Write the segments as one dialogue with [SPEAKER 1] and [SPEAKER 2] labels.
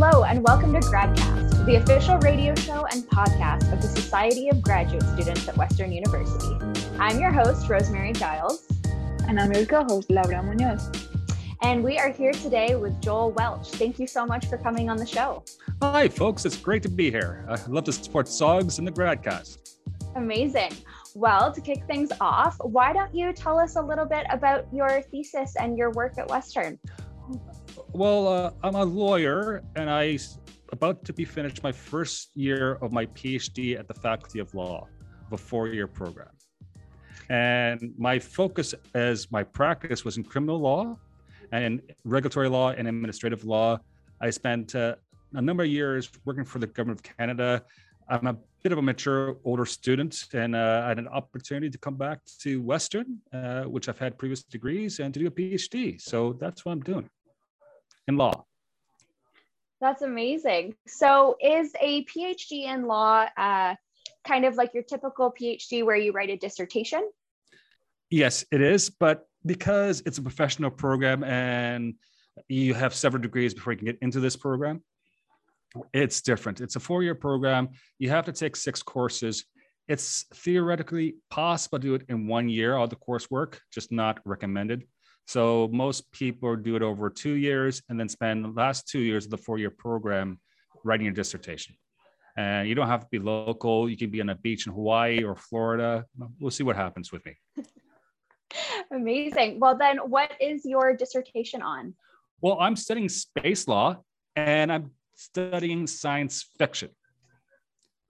[SPEAKER 1] Hello, and welcome to GradCast, the official radio show and podcast of the Society of Graduate Students at Western University. I'm your host, Rosemary Giles.
[SPEAKER 2] And I'm your co host, Laura Munoz.
[SPEAKER 1] And we are here today with Joel Welch. Thank you so much for coming on the show.
[SPEAKER 3] Hi, folks. It's great to be here. I love to support SOGS and the GradCast.
[SPEAKER 1] Amazing. Well, to kick things off, why don't you tell us a little bit about your thesis and your work at Western?
[SPEAKER 3] Well, uh, I'm a lawyer and I about to be finished my first year of my PhD at the Faculty of Law, of a four-year program. And my focus as my practice was in criminal law and regulatory law and administrative law. I spent uh, a number of years working for the government of Canada. I'm a bit of a mature older student and uh, I had an opportunity to come back to Western, uh, which I've had previous degrees, and to do a PhD. So that's what I'm doing in law.
[SPEAKER 1] That's amazing. So, is a PhD in law uh, kind of like your typical PhD where you write a dissertation?
[SPEAKER 3] Yes, it is. But because it's a professional program and you have several degrees before you can get into this program, it's different. It's a four year program. You have to take six courses. It's theoretically possible to do it in one year, all the coursework, just not recommended. So most people do it over two years and then spend the last two years of the four-year program writing a dissertation. And you don't have to be local. You can be on a beach in Hawaii or Florida. We'll see what happens with me.
[SPEAKER 1] Amazing. Well, then, what is your dissertation on?
[SPEAKER 3] Well, I'm studying space law and I'm studying science fiction.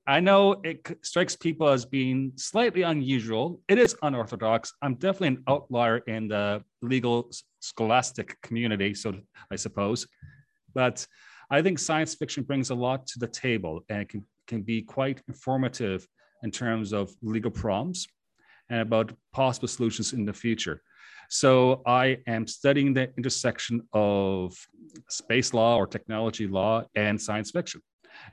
[SPEAKER 3] I know it strikes people as being slightly unusual. It is unorthodox. I'm definitely an outlier in the legal scholastic community, so I suppose. But I think science fiction brings a lot to the table and it can, can be quite informative in terms of legal problems and about possible solutions in the future. So I am studying the intersection of space law or technology law and science fiction.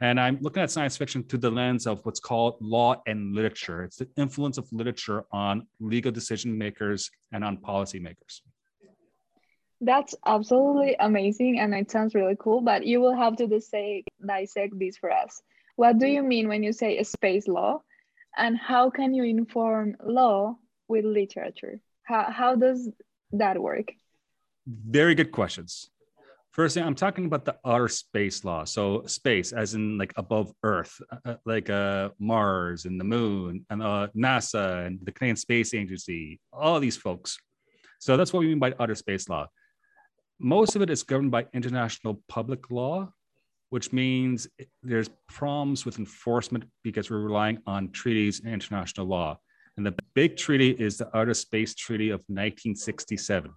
[SPEAKER 3] And I'm looking at science fiction through the lens of what's called law and literature. It's the influence of literature on legal decision makers and on policymakers.
[SPEAKER 2] That's absolutely amazing and it sounds really cool, but you will have to dissect, dissect this for us. What do you mean when you say space law? And how can you inform law with literature? How, how does that work?
[SPEAKER 3] Very good questions. First thing, I'm talking about the outer space law. So space, as in like above Earth, uh, uh, like uh, Mars and the Moon and uh, NASA and the Canadian Space Agency, all these folks. So that's what we mean by outer space law. Most of it is governed by international public law, which means there's problems with enforcement because we're relying on treaties and international law. And the big treaty is the Outer Space Treaty of 1967.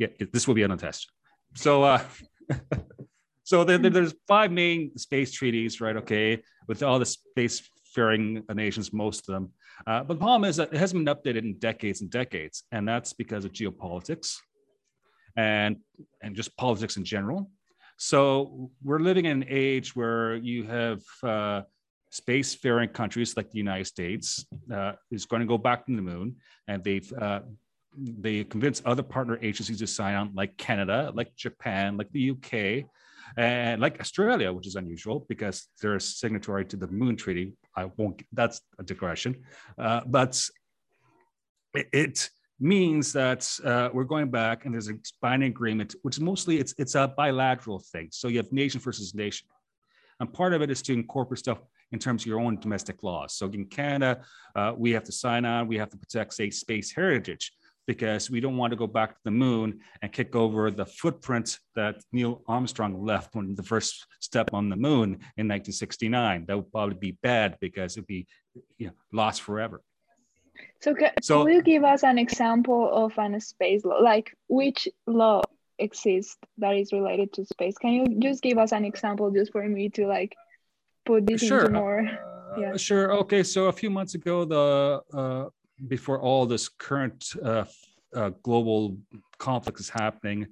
[SPEAKER 3] Yeah, this will be on a test so uh, so there, there's five main space treaties, right? Okay, with all the spacefaring nations, most of them. Uh, but the problem is that it hasn't been updated in decades and decades, and that's because of geopolitics and and just politics in general. So we're living in an age where you have uh, spacefaring countries like the United States uh, is going to go back to the moon, and they've uh, they convince other partner agencies to sign on, like Canada, like Japan, like the UK, and like Australia, which is unusual because they're a signatory to the Moon Treaty. I won't. That's a digression, uh, but it, means that uh, we're going back, and there's a binding agreement, which mostly it's it's a bilateral thing. So you have nation versus nation, and part of it is to incorporate stuff in terms of your own domestic laws. So in Canada, uh, we have to sign on. We have to protect, say, space heritage because we don't want to go back to the moon and kick over the footprints that Neil Armstrong left when the first step on the moon in 1969. That would probably be bad because it'd be you know, lost forever.
[SPEAKER 2] So, can, so, will you give us an example of an space law? Like which law exists that is related to space? Can you just give us an example just for me to like put this sure. into more?
[SPEAKER 3] Uh, yeah. Sure. Okay. So a few months ago, the uh, before all this current uh, uh, global conflict is happening,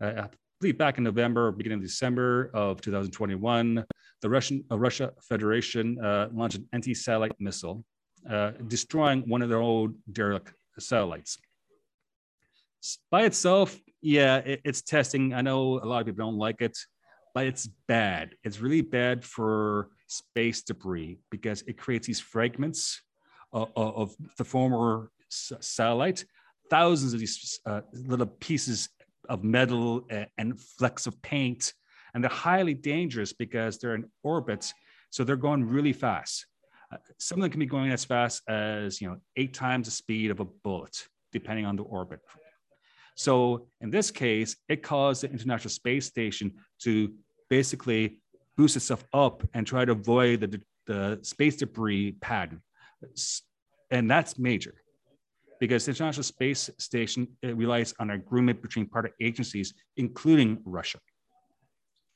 [SPEAKER 3] uh, I believe back in November beginning of December of 2021, the Russian uh, Russia Federation uh, launched an anti-satellite missile, destroying one of their old derelict satellites. By itself, yeah, it, it's testing. I know a lot of people don't like it, but it's bad. It's really bad for space debris because it creates these fragments of, of the former satellite, thousands of these uh, little pieces of metal and flecks of paint. And they're highly dangerous because they're in orbit. So they're going really fast. Uh, some of them can be going as fast as you know eight times the speed of a bullet, depending on the orbit. So in this case, it caused the International Space Station to basically boost itself up and try to avoid the, the space debris pattern. And that's major because the International Space Station relies on agreement between partner agencies, including Russia.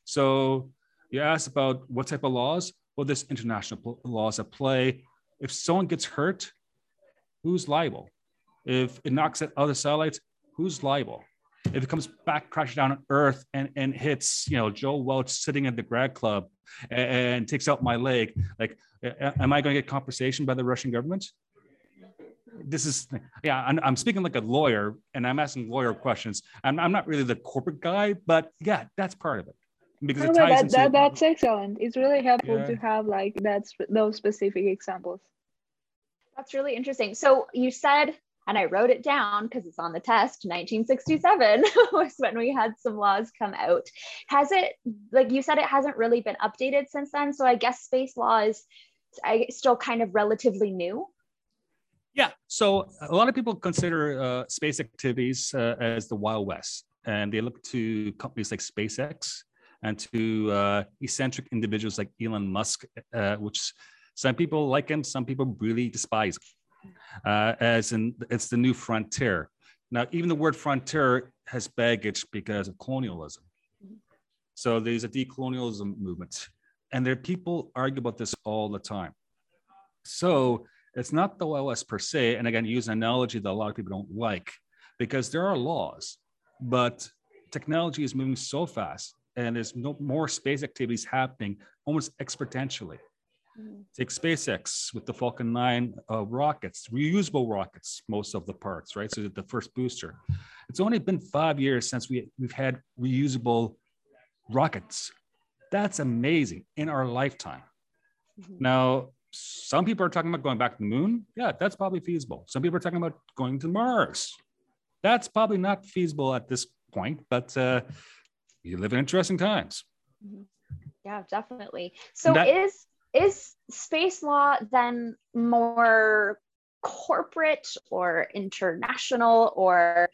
[SPEAKER 3] So you asked about what type of laws? Well, there's international laws at play. If someone gets hurt, who's liable? If it knocks at other satellites, who's liable? If it comes back crashing down on Earth and, and hits, you know, Joe Welch sitting at the grad club and, and takes out my leg, like, am I going to get compensation by the Russian government? This is, yeah, I'm, I'm speaking like a lawyer and I'm asking lawyer questions. I'm, I'm not really the corporate guy, but yeah, that's part of it
[SPEAKER 2] because oh, no, it ties that, into, that, that's excellent it's really helpful yeah. to have like that's those specific examples
[SPEAKER 1] that's really interesting so you said and I wrote it down because it's on the test. 1967 was when we had some laws come out. Has it, like you said, it hasn't really been updated since then. So I guess space law is I, still kind of relatively new.
[SPEAKER 3] Yeah. So a lot of people consider uh, space activities uh, as the Wild West, and they look to companies like SpaceX and to uh, eccentric individuals like Elon Musk, uh, which some people like him, some people really despise uh, as in it's the new frontier. Now, even the word frontier has baggage because of colonialism. So there's a decolonialism movement, and there people argue about this all the time. So it's not the OS per se, and again, use an analogy that a lot of people don't like, because there are laws, but technology is moving so fast, and there's no more space activities happening almost exponentially. Mm-hmm. Take SpaceX with the Falcon 9 uh, rockets, reusable rockets, most of the parts, right? So the first booster. It's only been five years since we, we've had reusable rockets. That's amazing in our lifetime. Mm-hmm. Now, some people are talking about going back to the moon. Yeah, that's probably feasible. Some people are talking about going to Mars. That's probably not feasible at this point, but uh, you live in interesting times.
[SPEAKER 1] Mm-hmm. Yeah, definitely. So that, is is space law then more corporate or international or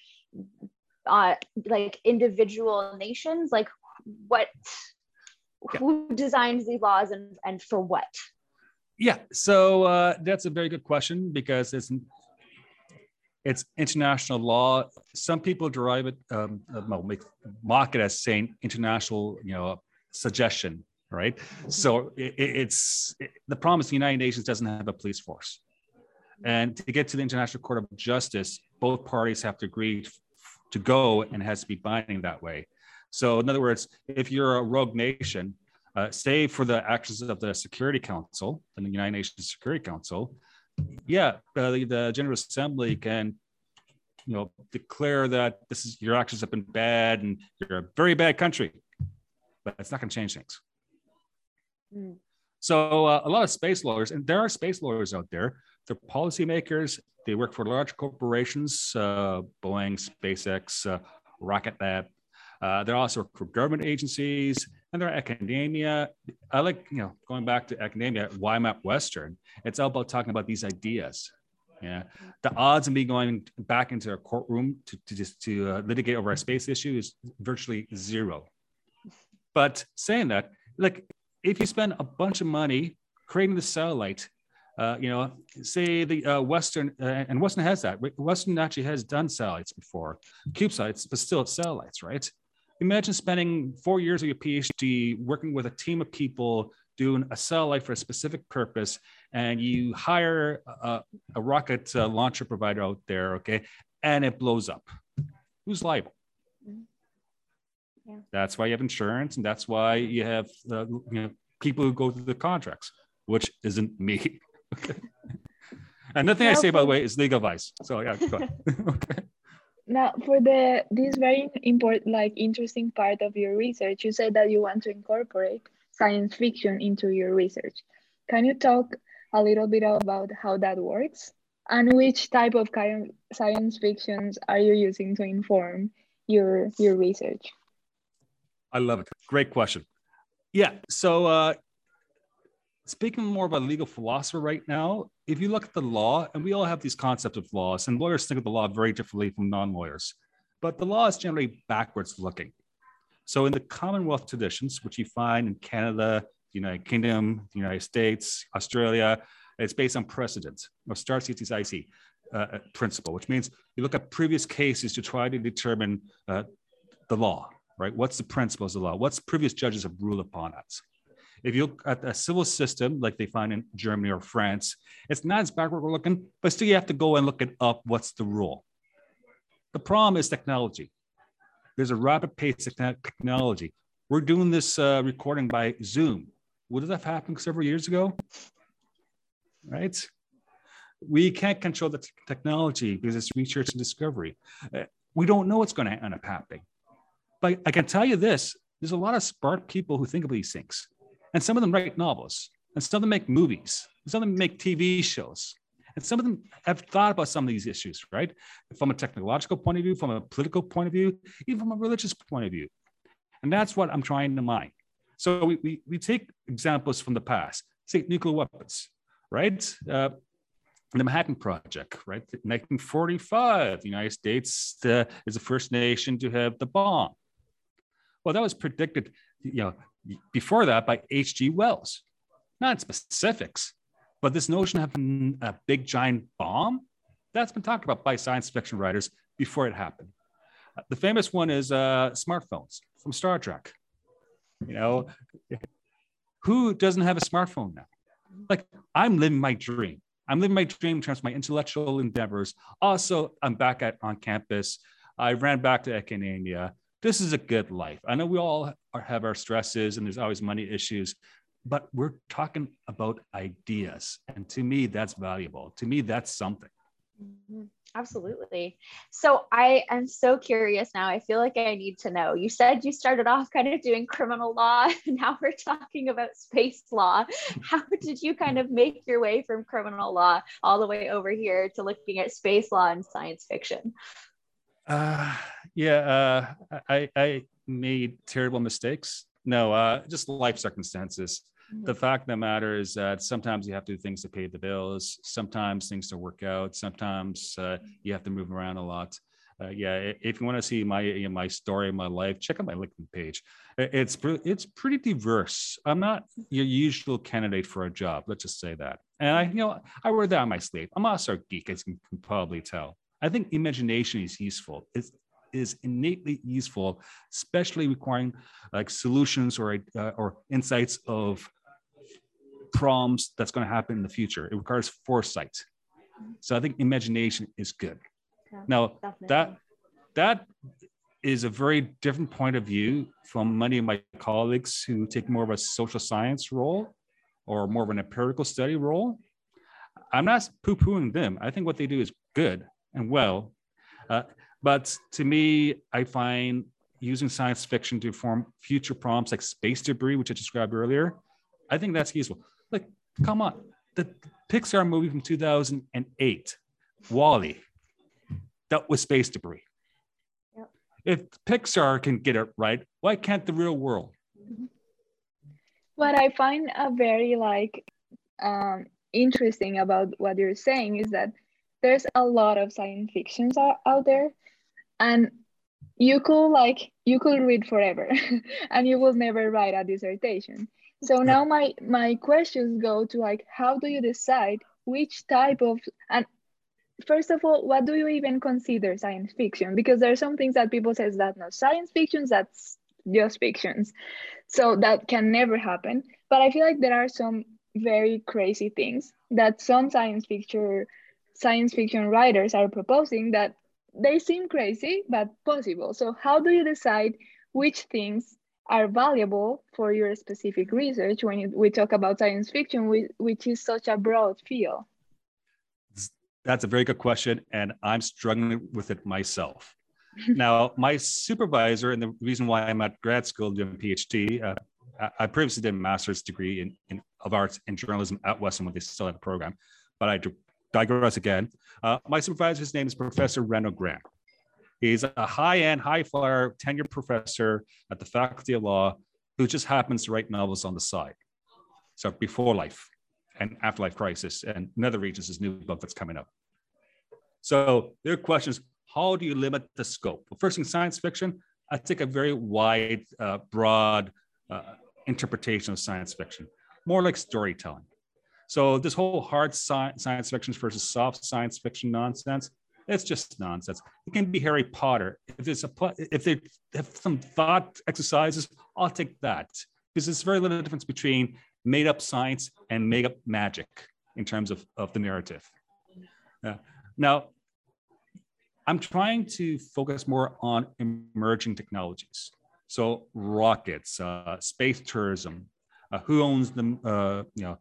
[SPEAKER 1] uh, like individual nations like what who designs these laws and, and for what?
[SPEAKER 3] Yeah so uh, that's a very good question because it's it's international law. Some people derive it um, well, make, mock it as saying international you know suggestion right? So it, it's it, the problem is the United Nations doesn't have a police force, and to get to the International Court of Justice, both parties have to agree to go, and has to be binding that way. So, in other words, if you're a rogue nation, uh, say for the actions of the Security Council, the United Nations Security Council, yeah, uh, the, the General Assembly can you know declare that this is your actions have been bad and you're a very bad country but it's not going to change things Mm. So uh, a lot of space lawyers, and there are space lawyers out there. They're policymakers. They work for large corporations, uh, Boeing, SpaceX, uh, Rocket Lab. Uh, they also work for government agencies, and they're academia. I like, you know, going back to academia. YMAP Western. It's all about talking about these ideas. Yeah, the odds of me going back into a courtroom to, to just to uh, litigate over a space issue is virtually zero. But saying that, like if you spend a bunch of money creating the satellite, uh, you know, say the uh, Western, uh, and Western has that. Western actually has done satellites before, CubeSats, but still satellites, right? Imagine spending four years of your PhD working with a team of people doing a satellite for a specific purpose, and you hire a, a rocket uh, launcher provider out there, okay, and it blows up. Who's liable? Mm-hmm. Yeah. That's why you have insurance, and that's why you have uh, you know people who go through the contracts, which isn't me. okay. And nothing I say, by the way, is legal advice. So yeah, go ahead. okay.
[SPEAKER 2] Now for the this very important like interesting part of your research you said that you want to incorporate science fiction into your research. Can you talk a little bit about how that works? And which type of science fictions are you using to inform your your research?
[SPEAKER 3] I love it. Great question. Yeah so uh speaking more about legal philosopher right now, if you look at the law, and we all have these concepts of laws, and lawyers think of the law very differently from non-lawyers, but the law is generally backwards looking. So in the Commonwealth traditions, which you find in Canada, the United Kingdom, the United States, Australia, it's based on precedent or decisis uh, uh, principle, which means you look at previous cases to try to determine uh, the law, right? What's the principles of the law? What's previous judges have ruled upon us? If you look at a civil system like they find in Germany or France, it's not as backward looking, but still you have to go and look it up. What's the rule? The problem is technology. There's a rapid pace of technology. We're doing this uh, recording by Zoom. Would that have happened several years ago? Right? We can't control the t- technology because it's research and discovery. Uh, we don't know what's going to end up happening. But I can tell you this there's a lot of smart people who think of these things. And some of them write novels, and some of them make movies, and some of them make TV shows. And some of them have thought about some of these issues, right? From a technological point of view, from a political point of view, even from a religious point of view. And that's what I'm trying to mine. So we, we, we take examples from the past, say nuclear weapons, right? Uh, the Manhattan Project, right? 1945, the United States uh, is the first nation to have the bomb. Well, that was predicted, you know, before that by H.G. Wells. Not specifics, but this notion of a big giant bomb, that's been talked about by science fiction writers before it happened. The famous one is uh, smartphones from Star Trek. You know, who doesn't have a smartphone now? Like, I'm living my dream. I'm living my dream in terms of my intellectual endeavors. Also, I'm back at on campus. I ran back to academia this is a good life. I know we all are, have our stresses and there's always money issues, but we're talking about ideas. And to me, that's valuable. To me, that's something.
[SPEAKER 1] Mm-hmm. Absolutely. So I am so curious now. I feel like I need to know. You said you started off kind of doing criminal law, and now we're talking about space law. How did you kind of make your way from criminal law all the way over here to looking at space law and science fiction?
[SPEAKER 3] Uh, yeah, uh, I, I made terrible mistakes. No, uh, just life circumstances. Mm-hmm. The fact of the matter is that sometimes you have to do things to pay the bills. Sometimes things to work out. Sometimes uh, you have to move around a lot. Uh, yeah, if you want to see my you know, my story, of my life, check out my LinkedIn page. It's it's pretty diverse. I'm not your usual candidate for a job. Let's just say that. And I, you know, I wear that on my sleeve. I'm also a geek, as you can probably tell. I think imagination is useful. It's is innately useful, especially requiring like solutions or uh, or insights of problems that's going to happen in the future. It requires foresight. So I think imagination is good. Yeah, now definitely. that that is a very different point of view from many of my colleagues who take more of a social science role or more of an empirical study role. I'm not poo-pooing them. I think what they do is good and well. Uh, but to me, I find using science fiction to form future prompts like space debris, which I described earlier, I think that's useful. Like, come on, the Pixar movie from 2008, WALL-E, that was space debris. Yep. If Pixar can get it right, why can't the real world?
[SPEAKER 2] What I find a very like um, interesting about what you're saying is that there's a lot of science fictions out, out there and you could like you could read forever and you will never write a dissertation. So now my my questions go to like how do you decide which type of and first of all what do you even consider science fiction? Because there are some things that people says that no science fictions that's just fictions. So that can never happen. But i feel like there are some very crazy things that some science fiction science fiction writers are proposing that they seem crazy but possible so how do you decide which things are valuable for your specific research when you, we talk about science fiction which is such a broad field
[SPEAKER 3] that's a very good question, and I'm struggling with it myself. now, my supervisor, and the reason why I'm at grad school doing a PhD, uh, I previously did a master's degree in, in of arts and journalism at Western when they still had a program, but I digress again. Uh, my supervisor's name is Professor Reno Grant. He's a high-end, high-flyer tenured professor at the Faculty of Law who just happens to write novels on the side. So before life and afterlife crisis and Nether Regions, his new book that's coming up. So their question is, how do you limit the scope? Well, first in science fiction, I take a very wide, uh, broad uh, interpretation of science fiction, more like storytelling. So this whole hard science, science fiction versus soft science fiction nonsense, it's just nonsense. It can be Harry Potter. If it's a if they have some thought exercises, I'll take that because there's very little difference between made up science and made up magic in terms of, of the narrative. Now, I'm trying to focus more on emerging technologies. So rockets, uh, space tourism, uh, who owns them, uh, you know,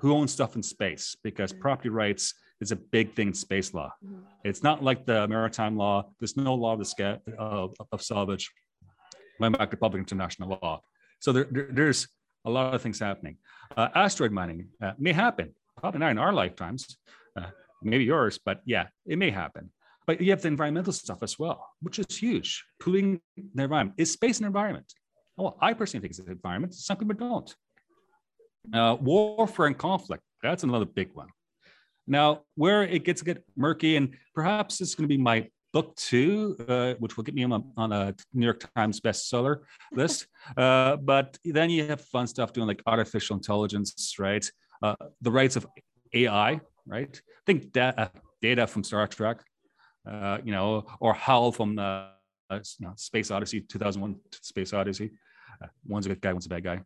[SPEAKER 3] who owns stuff in space because property rights is a big thing in space law. Mm-hmm. It's not like the maritime law. There's no law of, the, of, of salvage. Went back to public international law. So there, there, there's a lot of things happening. Uh, asteroid mining uh, may happen, probably not in our lifetimes, uh, maybe yours, but yeah, it may happen. But you have the environmental stuff as well, which is huge. Polluting the environment. Is space an environment? Well, I personally think it's an environment. Some people don't. Uh, warfare and conflict, that's another big one. Now, where it gets a bit murky, and perhaps it's going to be my book two, uh, which will get me on, on a New York Times bestseller list. Uh, but then you have fun stuff doing like artificial intelligence, right? Uh, the rights of AI, right? I think da- uh, data from Star Trek, uh, you know, or Hal from uh, you know, Space Odyssey, 2001 Space Odyssey. one's a good guy, one's a bad guy.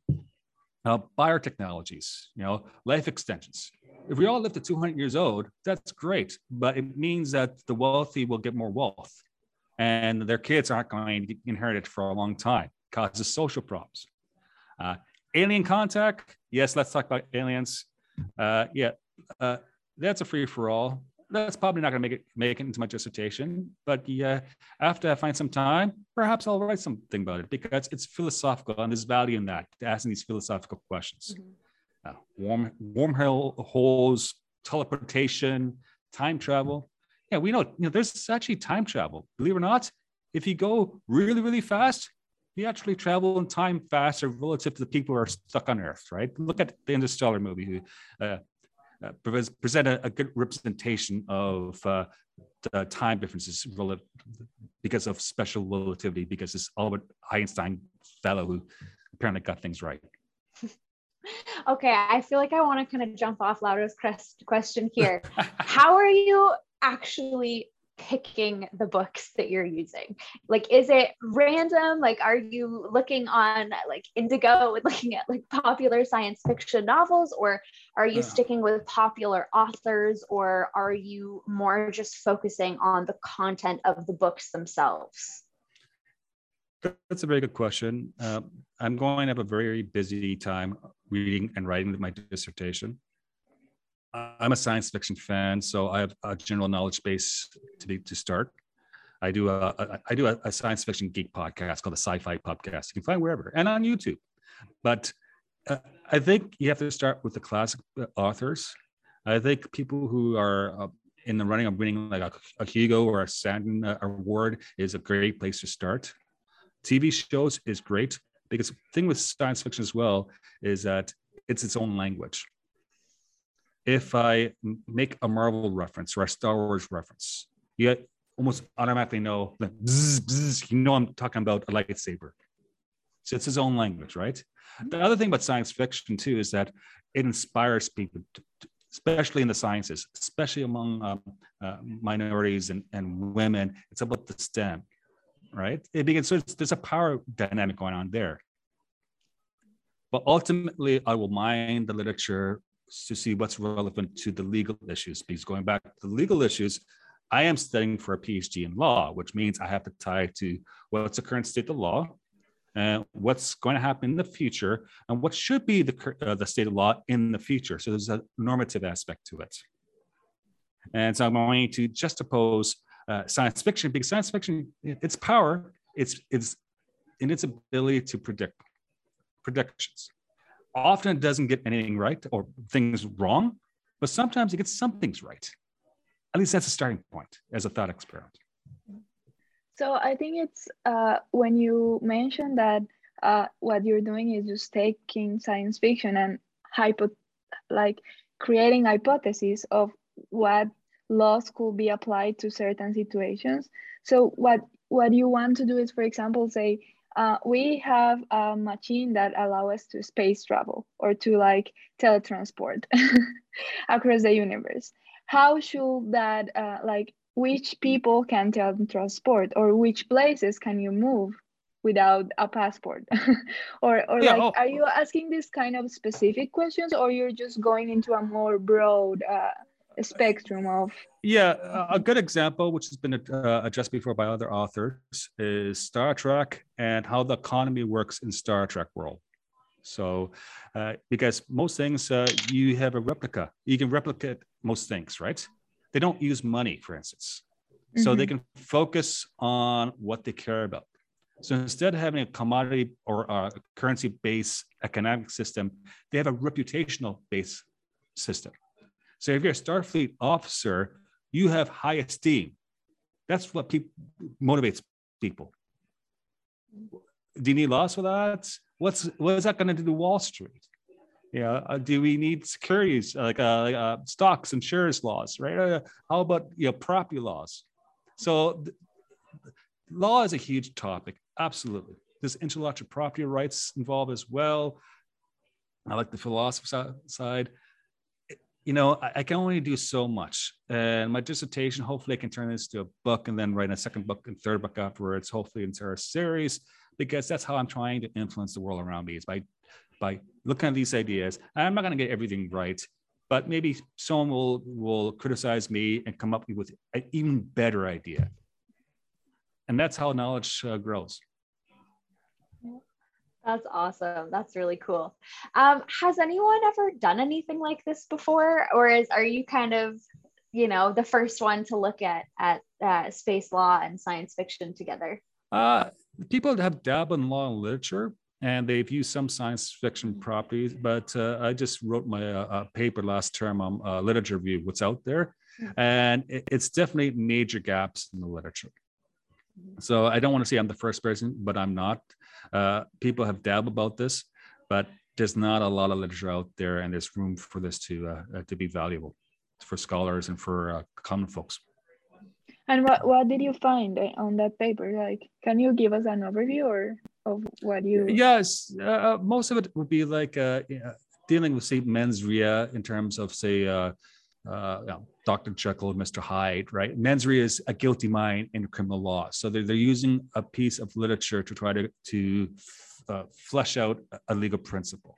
[SPEAKER 3] Uh, biotechnologies, you know, life extensions. If we all live to 200 years old, that's great, but it means that the wealthy will get more wealth and their kids aren't going to inherit it for a long time, causes social problems. Uh, alien contact, yes, let's talk about aliens. Uh, yeah, uh, that's a free for all that's probably not going to make it make it into my dissertation. But yeah, after I find some time, perhaps I'll write something about it because it's philosophical and there's value in that asking these philosophical questions. Mm-hmm. Uh, warm wormholes, teleportation, time travel. Yeah, we know. You know, there's actually time travel. Believe it or not, if you go really really fast, you actually travel in time faster relative to the people who are stuck on Earth. Right? Look at the Interstellar movie. Uh, present a, a, good representation of uh, the time differences because of special relativity, because this Albert Einstein fellow who apparently got things right.
[SPEAKER 1] okay, I feel like I want to kind of jump off Laura's question here. How are you actually picking the books that you're using? Like, is it random? Like, are you looking on like Indigo and looking at like popular science fiction novels, or are you sticking with popular authors, or are you more just focusing on the content of the books themselves?
[SPEAKER 3] That's a very good question. Uh, I'm going to have a very busy time reading and writing my dissertation. I'm a science fiction fan, so I have a general knowledge base to be to start. I do a, a I do a, a science fiction geek podcast called the Sci-Fi Podcast. You can find wherever and on YouTube. But uh, I think you have to start with the classic uh, authors. I think people who are uh, in the running of winning like a, a Hugo or a Sandon uh, award is a great place to start. TV shows is great because the thing with science fiction as well is that it's its own language if I make a Marvel reference or a Star Wars reference, you almost automatically know, you know, I'm talking about a lightsaber. So it's his own language, right? The other thing about science fiction too is that it inspires people, especially in the sciences, especially among um, uh, minorities and, and women. It's about the STEM, right? It begins, so there's a power dynamic going on there. But ultimately, I will mine the literature to see what's relevant to the legal issues. Because going back to the legal issues, I am studying for a PhD in law, which means I have to tie to what's the current state of law, and what's going to happen in the future, and what should be the uh, the state of law in the future. So there's a normative aspect to it. And so I'm going to just oppose uh, science fiction because science fiction, its power, it's it's in its ability to predict predictions. Often it doesn't get anything right or things wrong, but sometimes it gets some things right. At least that's a starting point as a thought experiment.
[SPEAKER 2] So I think it's uh, when you mentioned that uh, what you're doing is just taking science fiction and hypo, like creating hypotheses of what laws could be applied to certain situations. So what what you want to do is, for example, say uh, we have a machine that allow us to space travel or to like teletransport across the universe. How should that uh, like which people can teletransport or which places can you move without a passport or or yeah, like oh, are you asking this kind of specific questions or you're just going into a more broad uh, spectrum of
[SPEAKER 3] yeah a good example which has been uh, addressed before by other authors is star trek and how the economy works in star trek world. So uh, because most things uh, you have a replica. You can replicate most things right? They don't use money for instance. So mm-hmm. they can focus on what they care about. So instead of having a commodity or a currency based economic system, they have a reputational based system. So if you're a Starfleet officer, you have high esteem. That's what motivates people. Do you need laws for that? What's what is that going to do to Wall Street? Yeah, uh, do we need securities like uh, uh, stocks and shares laws, right? Uh, how about you know property laws? So, th- law is a huge topic. Absolutely, there's intellectual property rights involved as well. I like the philosophy side you know, I, I, can only do so much. And my dissertation, hopefully, I can turn this into a book and then write a second book and third book afterwards, hopefully, into a series, because that's how I'm trying to influence the world around me is by by looking at these ideas. I'm not going to get everything right, but maybe someone will will criticize me and come up with an even better idea. And that's how knowledge uh, grows.
[SPEAKER 1] That's awesome. That's really cool. Um, has anyone ever done anything like this before, or is are you kind of, you know, the first one to look at at uh, space law and science fiction together?
[SPEAKER 3] Uh, people have dabbled in law and literature, and they've used some science fiction properties. But uh, I just wrote my uh, uh paper last term on uh, literature review, what's out there, mm-hmm. and it, it's definitely major gaps in the literature. So I don't want to say I'm the first person, but I'm not. Uh, people have dabbled about this, but there's not a lot of literature out there, and there's room for this to uh, uh to be valuable for scholars and for uh, common folks.
[SPEAKER 2] And what, what did you find on that paper? Like, can you give us an overview or of what you?
[SPEAKER 3] Yes, uh, most of it would be like dealing with say mens rea in terms of say uh, you know, Dr. Jekyll and Mr. Hyde, right? Mens rea is a guilty mind in criminal law. So they're, they're using a piece of literature to try to, to uh, flesh out a legal principle.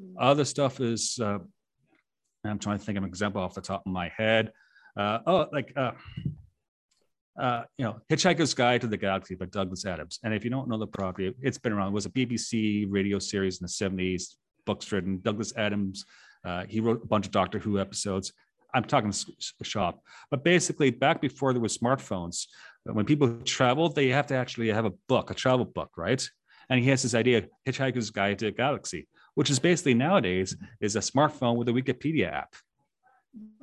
[SPEAKER 3] Mm. Other stuff is, uh, I'm trying to think of an example off the top of my head. Uh, oh, like, uh, uh, you know, Hitchhiker's Guide to the Galaxy by Douglas Adams. And if you don't know the property, it's been around. It was a BBC radio series in the 70s, books written. Douglas Adams uh, he wrote a bunch of Doctor Who episodes. I'm talking shop, but basically, back before there was smartphones, when people traveled, they have to actually have a book, a travel book, right? And he has this idea, Hitchhiker's Guide to the Galaxy, which is basically nowadays is a smartphone with a Wikipedia app.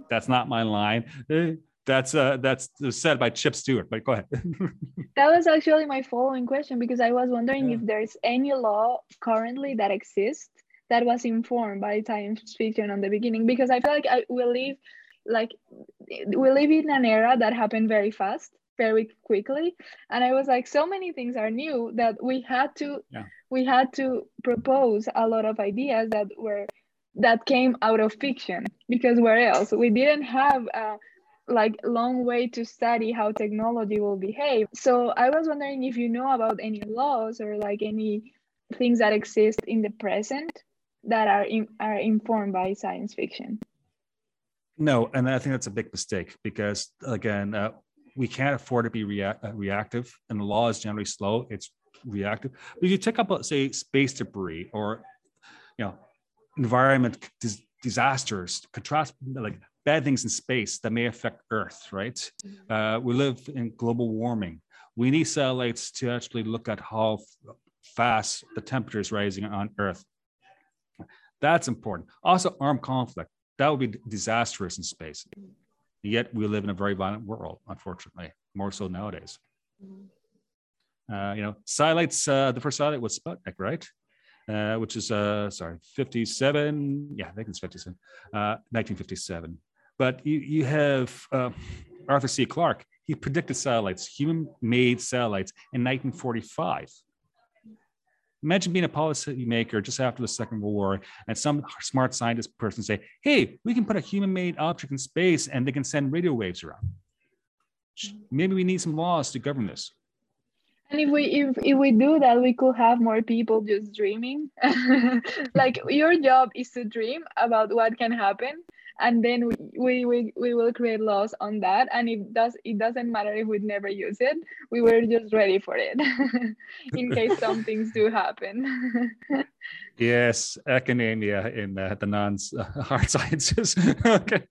[SPEAKER 3] That's not my line. Eh, that's uh, that's said by Chip Stewart. But go ahead.
[SPEAKER 2] that was actually my following question because I was wondering yeah. if there's any law currently that exists that was informed by science fiction on the beginning because I feel like I, we live like we live in an era that happened very fast very quickly and i was like so many things are new that we had to yeah. we had to propose a lot of ideas that were that came out of fiction because where else we didn't have a like long way to study how technology will behave so i was wondering if you know about any laws or like any things that exist in the present that are in, are informed by science fiction.
[SPEAKER 3] No, and I think that's a big mistake because again, uh, we can't afford to be rea- uh, reactive, and the law is generally slow. It's reactive. But if you take up, say, space debris or you know, environment dis- disasters, contrast like bad things in space that may affect Earth, right? Mm-hmm. Uh, we live in global warming. We need satellites to actually look at how fast the temperature is rising on Earth. That's important. Also, armed conflict. That would be disastrous in space. Yet we live in a very violent world, unfortunately, more so nowadays. Mm-hmm. Uh, you know, satellites, uh, the first satellite was Sputnik, right? Uh, which is, uh, sorry, 57. Yeah, I think it's 57, 1957. Uh, but you, you have uh, Arthur C. Clarke. He predicted satellites, human made satellites in 1945. Imagine being a policymaker just after the Second World War, and some smart scientist person say, "Hey, we can put a human-made object in space, and they can send radio waves around." Mm-hmm. Maybe we need some laws to govern this.
[SPEAKER 2] And if we if, if we do that, we could have more people just dreaming. like your job is to dream about what can happen, and then we, we, we, we will create laws on that. And it does it doesn't matter if we never use it we were just ready for it in case some things do happen.
[SPEAKER 3] Yes academia in uh, the non uh, hard sciences. Okay.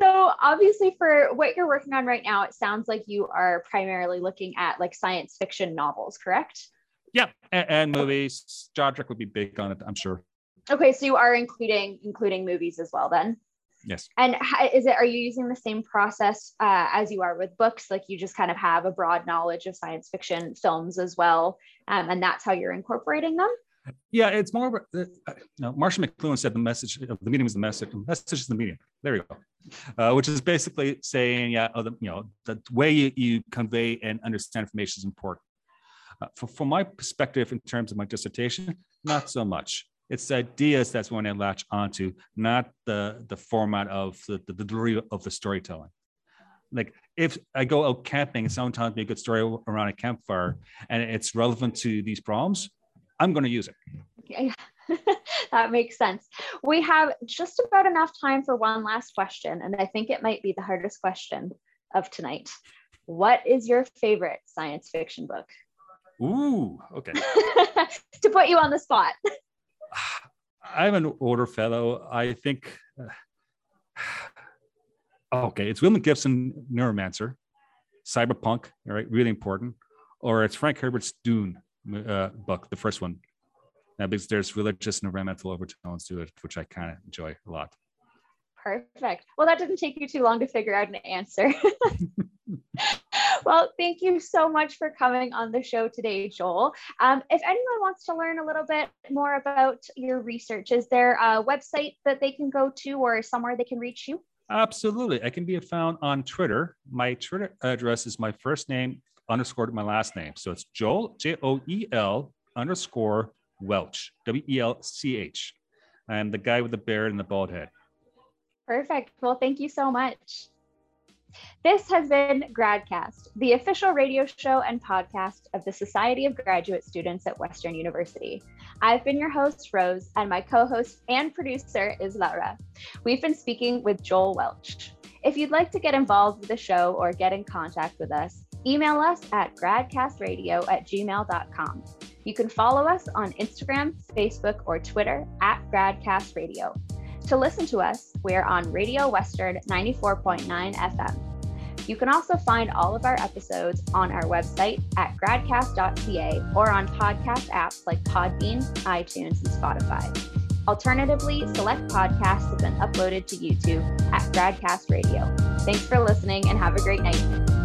[SPEAKER 1] So obviously for what you're working on right now it sounds like you are primarily looking at like science fiction novels correct?
[SPEAKER 3] Yeah and, and movies. Star trek would be big on it i'm sure
[SPEAKER 1] Okay, so you are including including movies as well then.
[SPEAKER 3] Yes.
[SPEAKER 1] And is it are you using the same process uh, as you are with books? Like you just kind of have a broad knowledge of science fiction films as well, um, and that's how you're incorporating them.
[SPEAKER 3] Yeah, it's more. Uh, you know, Marshall McLuhan said the message of the medium is the message. The message is the medium. There you go. Uh, which is basically saying, yeah, oh, the, you know, the way you, you convey and understand information is important. Uh, for, from my perspective, in terms of my dissertation, not so much. It's ideas that's when I latch onto, not the the format of the, the, the delivery of the storytelling. Like if I go out camping and someone tells me a good story around a campfire and it's relevant to these problems, I'm going to use it.
[SPEAKER 1] Yeah, that makes sense. We have just about enough time for one last question, and I think it might be the hardest question of tonight. What is your favorite science fiction book?
[SPEAKER 3] Ooh, okay.
[SPEAKER 1] to put you on the spot.
[SPEAKER 3] I'm an older fellow. I think. Uh, okay, it's William Gibson, Neuromancer, Cyberpunk, all right, really important, or it's Frank Herbert's Dune uh, book, the first one, uh, because there's religious and environmental overtones to it, which I kind of enjoy a lot.
[SPEAKER 1] Perfect. Well, that didn't take you too long to figure out an answer. well, thank you so much for coming on the show today, Joel. Um, if anyone wants to learn a little bit more about your research, is there a website that they can go to or somewhere they can reach you?
[SPEAKER 3] Absolutely. I can be found on Twitter. My Twitter address is my first name underscore my last name. So it's Joel, J O E L underscore Welch, W E L C H. I'm the guy with the beard and the bald head.
[SPEAKER 1] Perfect. Well, thank you so much. This has been GradCast, the official radio show and podcast of the Society of Graduate Students at Western University. I've been your host, Rose, and my co host and producer is Laura. We've been speaking with Joel Welch. If you'd like to get involved with the show or get in contact with us, email us at gradcastradio at gmail.com. You can follow us on Instagram, Facebook, or Twitter at GradCastRadio. To listen to us, we're on Radio Western 94.9 FM. You can also find all of our episodes on our website at gradcast.ca or on podcast apps like Podbean, iTunes, and Spotify. Alternatively, select podcasts have been uploaded to YouTube at Gradcast Radio. Thanks for listening and have a great night.